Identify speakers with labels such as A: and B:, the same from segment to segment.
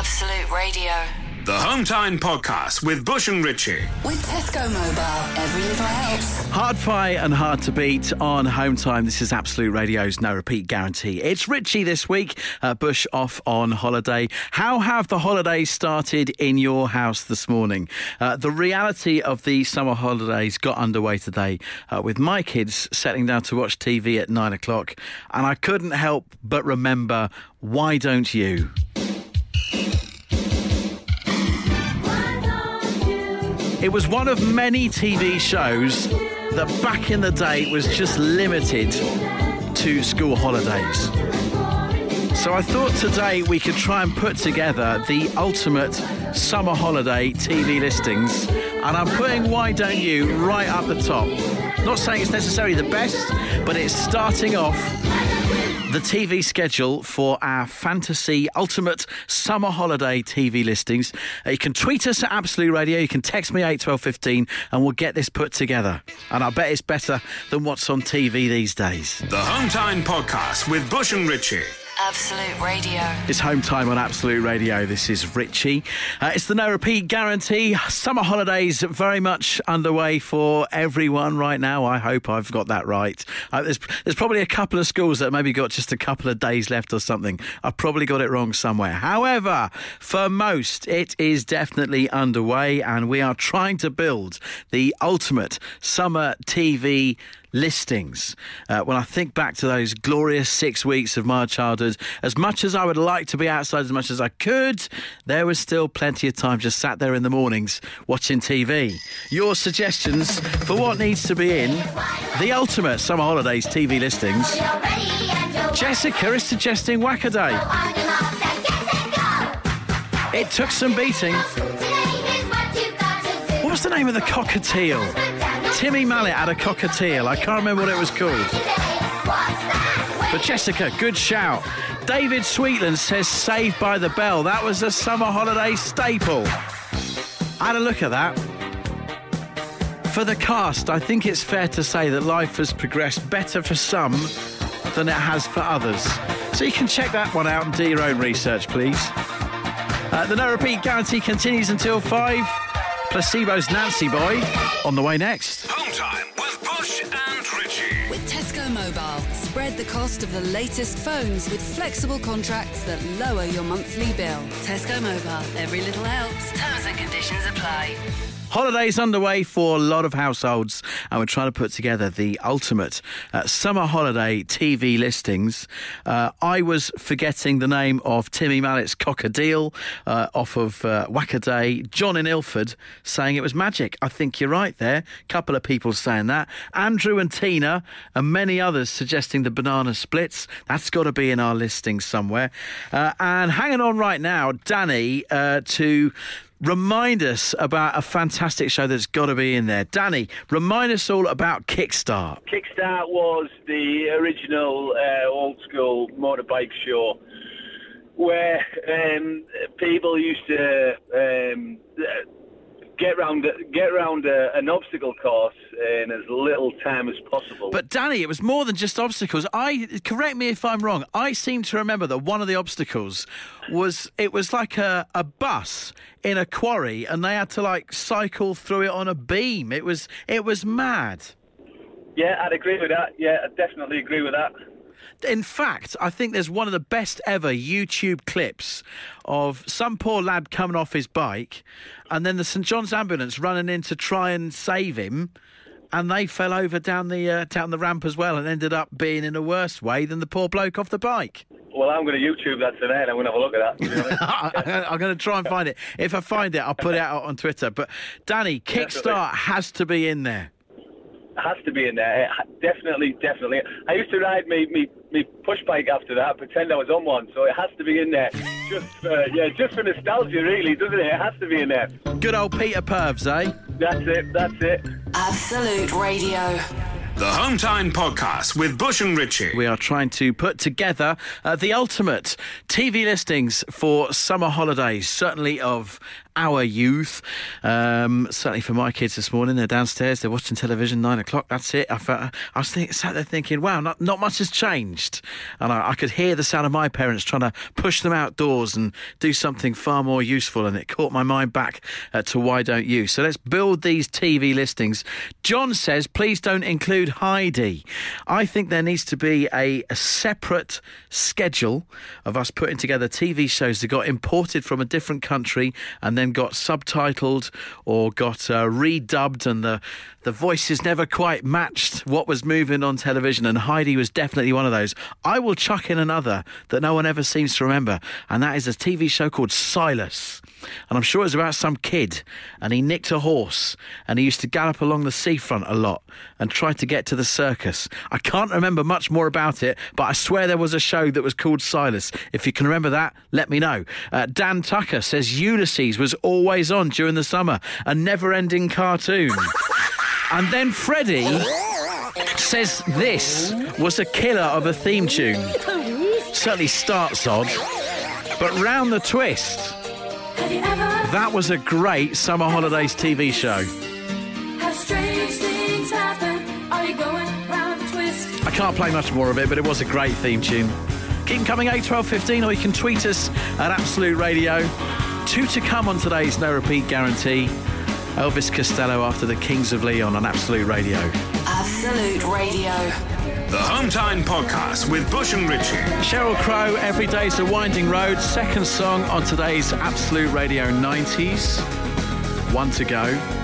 A: Absolute Radio.
B: The Home Time Podcast with Bush and Ritchie.
A: With Tesco Mobile, every little helps.
C: Hard fight and hard to beat on home time. This is Absolute Radio's no repeat guarantee. It's Ritchie this week. Uh, Bush off on holiday. How have the holidays started in your house this morning? Uh, the reality of the summer holidays got underway today uh, with my kids settling down to watch TV at nine o'clock, and I couldn't help but remember. Why don't you? It was one of many TV shows that back in the day was just limited to school holidays. So I thought today we could try and put together the ultimate summer holiday TV listings. And I'm putting Why Don't You right up the top. Not saying it's necessarily the best, but it's starting off the TV schedule for our fantasy ultimate summer holiday TV listings. Uh, you can tweet us at Absolute Radio. You can text me 81215 and we'll get this put together. And I bet it's better than what's on TV these days.
B: The Home Time Podcast with Bush and Ritchie.
A: Absolute Radio.
C: It's home time on Absolute Radio. This is Richie. Uh, it's the no repeat guarantee. Summer holidays are very much underway for everyone right now. I hope I've got that right. Uh, there's, there's probably a couple of schools that maybe got just a couple of days left or something. I've probably got it wrong somewhere. However, for most, it is definitely underway, and we are trying to build the ultimate summer TV listings. Uh, when I think back to those glorious six weeks of my childhood, as much as I would like to be outside as much as I could, there was still plenty of time just sat there in the mornings watching TV. Your suggestions for what needs to be in the ultimate summer holidays TV listings. Jessica is suggesting Wacaday. It took some beating. What was the name of the cockatiel? Timmy Mallett had a cockatiel. I can't remember what it was called. But Jessica, good shout. David Sweetland says Saved by the Bell. That was a summer holiday staple. I had a look at that. For the cast, I think it's fair to say that life has progressed better for some than it has for others. So you can check that one out and do your own research, please. Uh, the no repeat guarantee continues until 5. Placebo's Nancy Boy on the way next.
A: Spread the cost of the latest phones with flexible contracts that lower your monthly bill. Tesco Mobile, every little helps. Terms and conditions apply.
C: Holidays underway for a lot of households, and we're trying to put together the ultimate uh, summer holiday TV listings. Uh, I was forgetting the name of Timmy Mallett's cockatiel uh, off of uh, Wacaday. John in Ilford saying it was magic. I think you're right there. A Couple of people saying that. Andrew and Tina, and many others suggesting the banana splits. That's got to be in our listing somewhere. Uh, and hanging on right now, Danny, uh, to remind us about a fantastic show that's got to be in there. Danny, remind us all about Kickstart.
D: Kickstart was the original uh, old school motorbike show where um, people used to um, get round get round a, an obstacle course in as little time as possible.
C: But Danny, it was more than just obstacles. I correct me if I'm wrong. I seem to remember that one of the obstacles was it was like a, a bus in a quarry, and they had to like cycle through it on a beam. It was it was mad.
D: yeah, I'd agree with that. Yeah, I definitely agree with that.
C: In fact, I think there's one of the best ever YouTube clips of some poor lad coming off his bike, and then the St John's ambulance running in to try and save him, and they fell over down the uh, down the ramp as well, and ended up being in a worse way than the poor bloke off the bike.
D: Well, I'm going to YouTube that today, and I'm going to have a look at that.
C: I'm going to try and find it. If I find it, I'll put it out on Twitter. But Danny, Kickstart has to be in there.
D: It has to be in there. Definitely, definitely. I used to ride me, me, me push bike after that, pretend I was on one, so it has to be in there. Just for, yeah, just for nostalgia, really, doesn't it? It has to be in there.
C: Good old Peter Purves, eh?
D: That's it. That's it.
A: Absolute Radio.
B: The Home Time Podcast with Bush and Ritchie.
C: We are trying to put together uh, the ultimate TV listings for summer holidays, certainly of our youth. Um, certainly for my kids this morning, they're downstairs, they're watching television, nine o'clock, that's it. I, felt, I was think, sat there thinking, wow, not, not much has changed. And I, I could hear the sound of my parents trying to push them outdoors and do something far more useful. And it caught my mind back uh, to why don't you? So let's build these TV listings. John says, please don't include Heidi. I think there needs to be a, a separate schedule of us putting together TV shows that got imported from a different country and then got subtitled or got uh, redubbed, and the the voices never quite matched what was moving on television. And Heidi was definitely one of those. I will chuck in another that no one ever seems to remember, and that is a TV show called Silas. And I'm sure it was about some kid, and he nicked a horse, and he used to gallop along the seafront a lot and try to get to the circus. I can't remember much more about it, but I swear there was a show that was called Silas. If you can remember that, let me know. Uh, Dan Tucker says Ulysses was always on during the summer, a never ending cartoon. and then Freddie says this was a killer of a theme tune. Certainly starts odd, but round the twist. That was a great summer holidays TV show. I can't play much more of it, but it was a great theme tune. Keep coming 8, 12, 15, or you can tweet us at Absolute Radio. Two to come on today's No Repeat Guarantee. Elvis Costello after the Kings of Leon on Absolute Radio.
A: Absolute Radio.
B: The Home Time Podcast with Bush and Ritchie.
C: Sheryl Crow, Every Day's a Winding Road, second song on today's Absolute Radio 90s. One to go.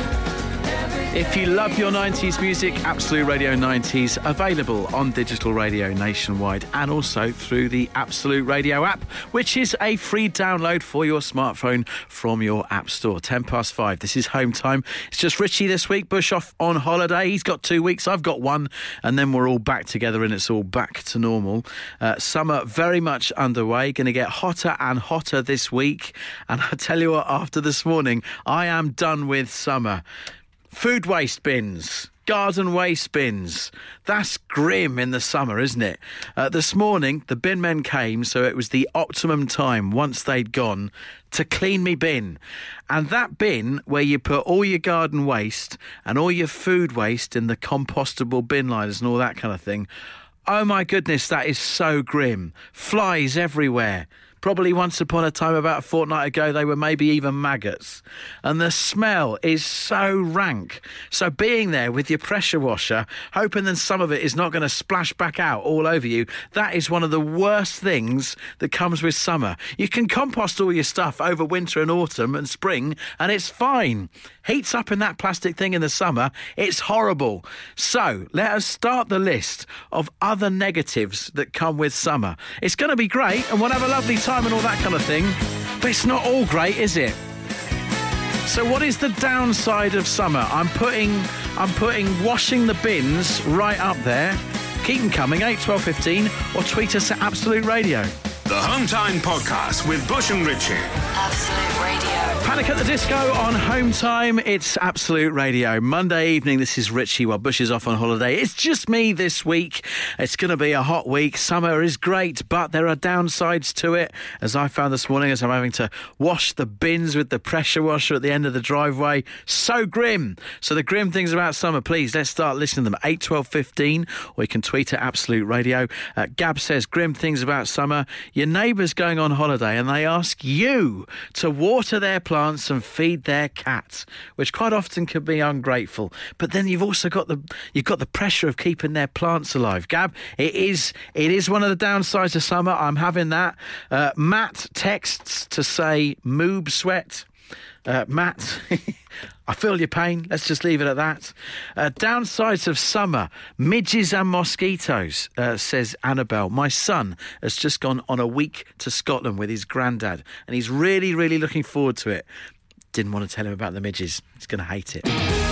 C: If you love your 90s music, Absolute Radio 90s available on digital radio nationwide and also through the Absolute Radio app, which is a free download for your smartphone from your app store. 10 past 5. This is home time. It's just Richie this week. Bush off on holiday. He's got two weeks. I've got one. And then we're all back together and it's all back to normal. Uh, summer very much underway. Going to get hotter and hotter this week. And I tell you what, after this morning, I am done with summer. Food waste bins. Garden waste bins. That's grim in the summer, isn't it? Uh, this morning, the bin men came, so it was the optimum time once they'd gone to clean me bin. And that bin where you put all your garden waste and all your food waste in the compostable bin liners and all that kind of thing. Oh my goodness, that is so grim. Flies everywhere. Probably once upon a time, about a fortnight ago, they were maybe even maggots. And the smell is so rank. So being there with your pressure washer, hoping that some of it is not going to splash back out all over you, that is one of the worst things that comes with summer. You can compost all your stuff over winter and autumn and spring, and it's fine. Heats up in that plastic thing in the summer, it's horrible. So let us start the list of other negatives that come with summer. It's going to be great, and we'll have a lovely time and all that kind of thing, but it's not all great, is it? So what is the downside of summer? I'm putting I'm putting washing the bins right up there. Keep them coming, 8, 12, 15, or tweet us at Absolute Radio.
B: The Hometime Podcast with Bush and Ritchie.
A: Absolute Radio.
C: Panic at the Disco on home time. It's Absolute Radio. Monday evening, this is Richie while Bush is off on holiday. It's just me this week. It's going to be a hot week. Summer is great, but there are downsides to it. As I found this morning, as I'm having to wash the bins with the pressure washer at the end of the driveway. So grim. So, the grim things about summer, please, let's start listening to them. 8, 12, 15, or you can tweet at Absolute Radio. Uh, Gab says, grim things about summer. Your neighbour's going on holiday and they ask you to water their plants and feed their cats, which quite often can be ungrateful. But then you've also got the you've got the pressure of keeping their plants alive. Gab, it is it is one of the downsides of summer. I'm having that. Uh, Matt texts to say moob sweat. Uh, Matt, I feel your pain. Let's just leave it at that. Uh, downsides of summer midges and mosquitoes, uh, says Annabelle. My son has just gone on a week to Scotland with his granddad, and he's really, really looking forward to it. Didn't want to tell him about the midges. He's going to hate it.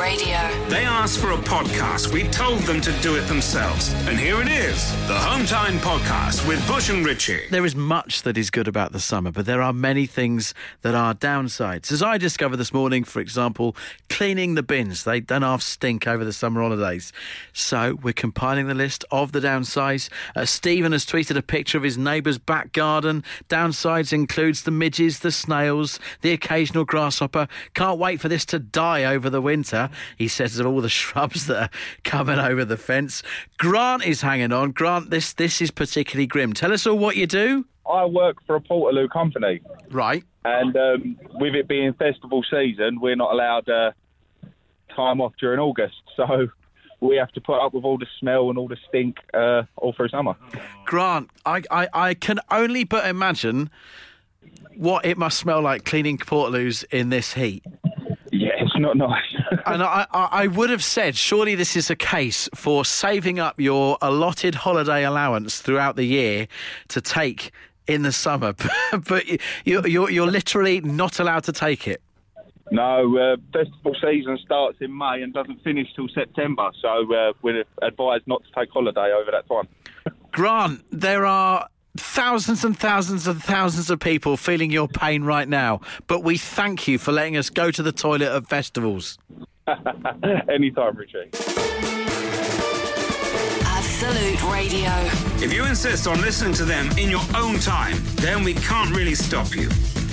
A: Absolute Radio.
B: They asked for a podcast. We told them to do it themselves. And here it is the Home Time Podcast with Bush and Richie.
C: There is much that is good about the summer, but there are many things that are downsides. As I discovered this morning, for example, cleaning the bins. They don't half stink over the summer holidays. So we're compiling the list of the downsides. Uh, Stephen has tweeted a picture of his neighbour's back garden. Downsides includes the midges, the snails, the occasional grasshopper. Can't wait for this to die over the winter. He says of all the shrubs that are coming over the fence. Grant is hanging on. Grant, this this is particularly grim. Tell us all what you do.
E: I work for a Portaloo company,
C: Right.
E: and um, with it being festival season, we're not allowed uh, time off during August. So we have to put up with all the smell and all the stink uh, all through summer.
C: Grant, I, I, I can only but imagine what it must smell like cleaning Portaloos in this heat.
E: Not nice.
C: And I, I, I would have said, surely this is a case for saving up your allotted holiday allowance throughout the year to take in the summer, but you, you're, you're literally not allowed to take it.
E: no, uh, festival season starts in May and doesn't finish till September. So uh, we're advised not to take holiday over that time.
C: Grant, there are thousands and thousands and thousands of people feeling your pain right now, but we thank you for letting us go to the toilet at festivals.
E: Anytime, Richie.
A: Absolute Radio.
B: If you insist on listening to them in your own time, then we can't really stop you.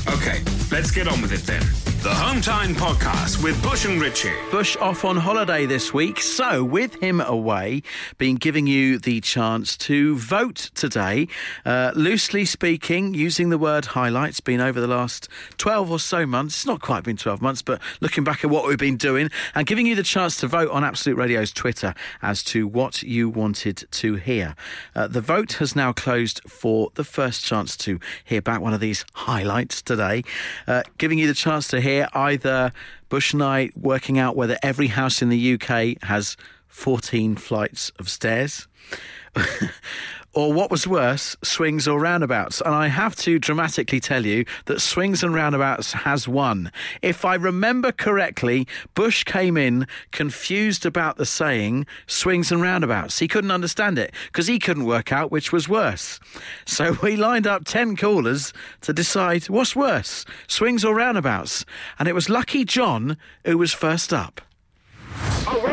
B: Okay, let's get on with it then. The Home Time Podcast with Bush and Richie.
C: Bush off on holiday this week, so with him away, been giving you the chance to vote today. Uh, loosely speaking, using the word highlights, been over the last 12 or so months. It's not quite been 12 months, but looking back at what we've been doing and giving you the chance to vote on Absolute Radio's Twitter as to what you wanted to hear. Uh, the vote has now closed for the first chance to hear back one of these highlights today, uh, giving you the chance to hear either Bush and I working out whether every house in the UK has 14 flights of stairs. or what was worse, swings or roundabouts. And I have to dramatically tell you that swings and roundabouts has won. If I remember correctly, Bush came in confused about the saying swings and roundabouts. He couldn't understand it because he couldn't work out which was worse. So we lined up 10 callers to decide what's worse, swings or roundabouts. And it was Lucky John who was first up.
F: Oh,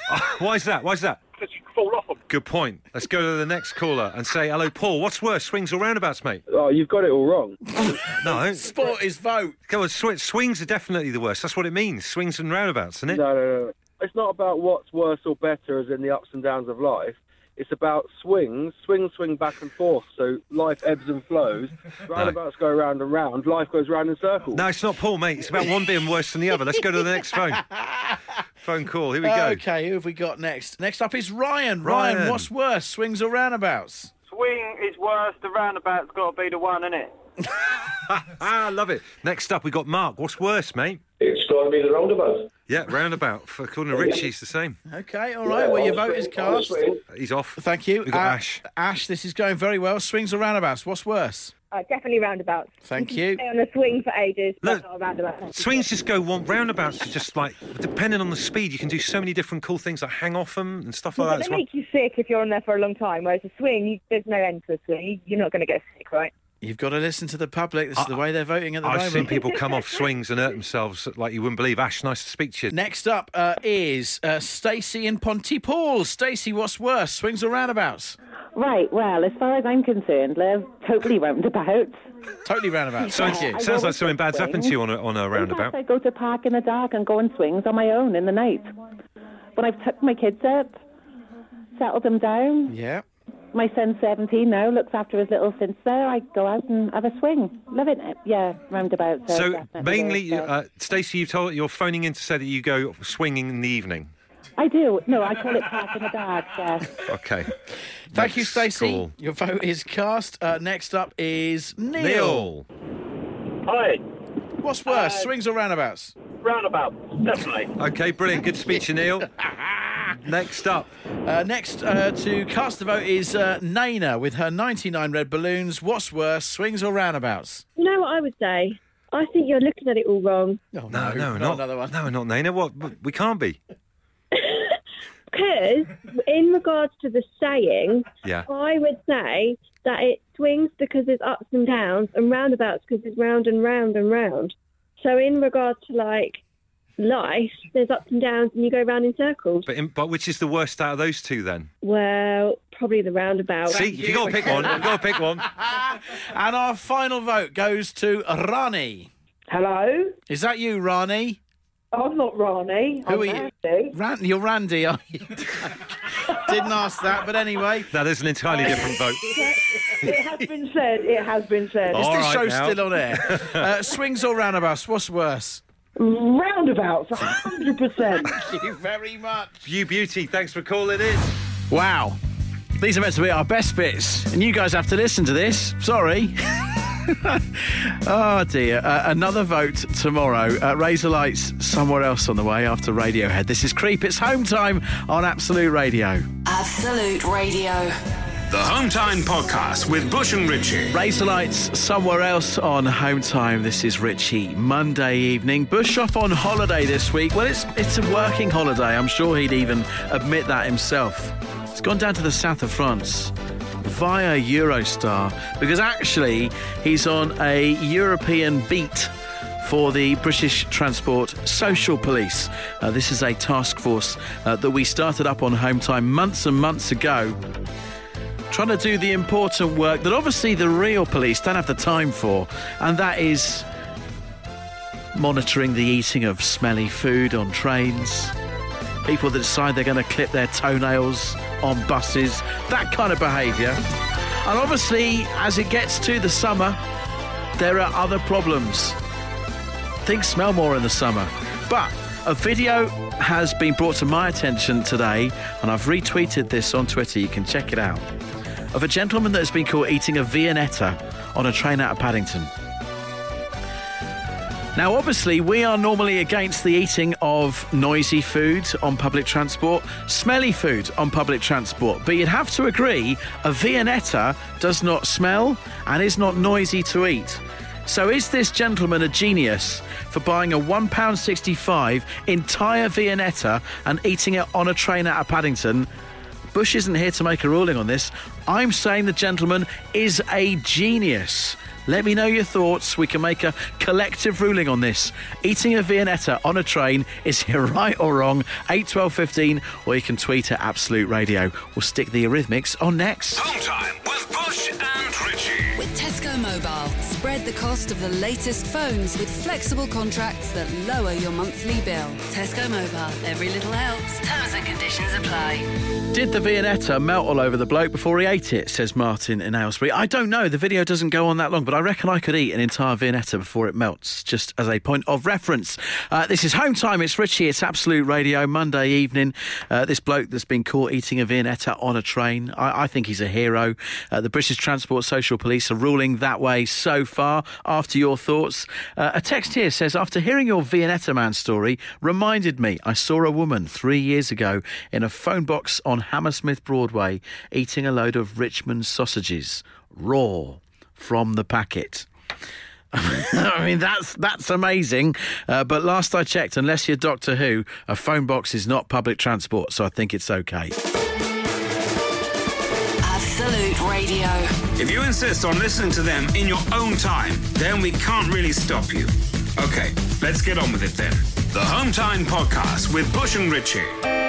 G: Why is that? Why is that?
F: because you fall off them.
G: Good point. Let's go to the next caller and say, hello, Paul. What's worse, swings or roundabouts, mate?
H: Oh, you've got it all wrong.
G: No.
C: Sport is vote.
G: Come on, sw- swings are definitely the worst. That's what it means. Swings and roundabouts, isn't it?
H: No, no, no. It's not about what's worse or better as in the ups and downs of life. It's about swings. swing, swing back and forth, so life ebbs and flows. Roundabouts go round and round. Life goes round in circles.
G: No, it's not Paul, mate. It's about one being worse than the other. Let's go to the next phone. phone call. Here we go.
C: Okay, who have we got next? Next up is Ryan. Ryan,
G: Ryan.
C: what's worse, swings or roundabouts?
F: Swing is worse. The roundabout's got to be the one, isn't it?
G: Ah, I love it. Next up, we got Mark. What's worse, mate?
I: It's got be the roundabout.
G: Yeah, roundabout. For according to Richie, it's the same.
C: Okay, all right. Well, your vote is cast.
G: He's off.
C: Thank you.
G: We got
C: Uh,
G: Ash.
C: Ash, this is going very well. Swings or roundabouts? What's worse?
J: Uh, definitely roundabouts.
C: Thank
J: You
C: you.
J: stay on a swing for ages, but
G: Look,
J: not a roundabout.
G: Swings just go one. Roundabouts are just like, depending on the speed, you can do so many different cool things like hang off them and stuff like that
J: But
G: as
J: they
G: well.
J: make you sick if you're on there for a long time, whereas a swing, you, there's no end to a swing. You're not going to get sick, right?
C: You've got to listen to the public. This is the way they're voting at the moment.
G: I've seen people come off swings and hurt themselves like you wouldn't believe. Ash, nice to speak to you.
C: Next up uh, is uh, Stacey in Pontypool. Stacey, what's worse, swings or roundabouts?
K: Right, well, as far as I'm concerned, they're totally roundabouts.
C: Totally roundabouts.
G: Sounds,
C: Thank you.
G: sounds like something bad's happened to you on a, on a roundabout.
K: I go to park in the dark and go on swings on my own in the night. When I've tucked my kids up, settled them down,
C: Yeah.
K: My son's 17 now, looks after his little sister, I go out and have a swing. Loving it. Yeah, roundabouts. are
G: So mainly,
K: the best.
G: uh, Stacey, you told you're phoning in to say that you go swinging in the evening.
K: I do. No, I call it park in the dark, yes.
G: Okay.
C: Thank you,
G: Next
C: Stacey.
G: call.
C: Your vote is cast. Uh, next up is Neil.
G: Neil.
F: Hi,
C: What's worse,
F: Uh,
C: swings or roundabouts?
F: Roundabouts, definitely.
G: Okay, brilliant. Good speech, you, Neil. Next up,
C: Uh, next uh, to cast the vote is uh, Naina with her 99 red balloons. What's worse, swings or roundabouts?
J: You know what I would say? I think you're looking at it all wrong.
C: Oh,
G: no, no,
C: not
G: not
C: another one.
G: No, not Nana. What? We can't be.
L: Because in regards to the saying,
G: Yeah.
L: I would say that it swings because there's ups and downs, and roundabouts because it's round and round and round. So in regards to like life, there's ups and downs, and you go round in circles.
G: But, in, but which is the worst out of those two then?
L: Well, probably the roundabout.
G: See, if you got to pick one, you got to pick one.
C: And our final vote goes to Rani.
M: Hello?
C: Is that you, Rani?
M: I'm not Rani.
C: Who
M: I'm
C: are you?
M: Randy.
C: Ran- you're Randy, are you? Didn't ask that, but anyway.
G: Now, there's an entirely different vote.
M: it has been said. It has been said.
C: Is this show still on air? Uh, swings or roundabouts? What's worse?
M: Roundabouts, 100%.
C: Thank you very much.
G: You beauty, thanks for calling in.
C: Wow. These are meant to be our best bits, and you guys have to listen to this. Sorry. oh dear. Uh, another vote tomorrow. Uh, Razorlight's somewhere else on the way after Radiohead. This is Creep. It's home time on Absolute Radio.
A: Absolute Radio.
B: The Home Time Podcast with Bush and Ritchie.
C: Razorlight's somewhere else on home time. This is Richie. Monday evening. Bush off on holiday this week. Well, it's it's a working holiday. I'm sure he'd even admit that himself. He's gone down to the south of France via Eurostar because actually he's on a European beat for the British Transport Social Police. Uh, this is a task force uh, that we started up on home time months and months ago trying to do the important work that obviously the real police don't have the time for, and that is monitoring the eating of smelly food on trains, people that decide they're going to clip their toenails on buses, that kind of behaviour. And obviously, as it gets to the summer, there are other problems. Things smell more in the summer. But a video has been brought to my attention today, and I've retweeted this on Twitter. You can check it out. Of a gentleman that has been caught eating a Viennetta on a train out of Paddington. Now, obviously, we are normally against the eating of noisy food on public transport, smelly food on public transport, but you'd have to agree a Viennetta does not smell and is not noisy to eat. So, is this gentleman a genius for buying a £1.65 entire Viennetta and eating it on a train out of Paddington? Bush isn't here to make a ruling on this. I'm saying the gentleman is a genius. Let me know your thoughts. We can make a collective ruling on this. Eating a Viennetta on a train, is it right or wrong? 8, 12, 15, or you can tweet at Absolute Radio. We'll stick the Eurythmics on next.
B: Home time with Bush and Ritchie.
A: With Tesco Mobile, spread the cost of the latest phones with flexible contracts that lower your monthly bill. Tesco Mobile, every little helps. Terms and conditions apply.
C: Did the Viennetta melt all over the bloke before he ate it? Says Martin in Aylesbury. I don't know. The video doesn't go on that long, but I reckon I could eat an entire Viennetta before it melts, just as a point of reference. Uh, this is home time. It's Richie. It's Absolute Radio. Monday evening. Uh, this bloke that's been caught eating a Viennetta on a train. I, I think he's a hero. Uh, the British Transport Social Police are ruling that way so far. After your thoughts, uh, a text here says after hearing your Viennetta man story, reminded me I saw a woman three years ago in a phone box on Hammersmith Broadway eating a load of Richmond sausages, raw from the packet. I mean that's that's amazing. Uh, but last I checked, unless you're Doctor Who, a phone box is not public transport, so I think it's okay.
A: Radio.
B: If you insist on listening to them in your own time, then we can't really stop you. Okay, let's get on with it then. The Home Time Podcast with Bush and Ritchie.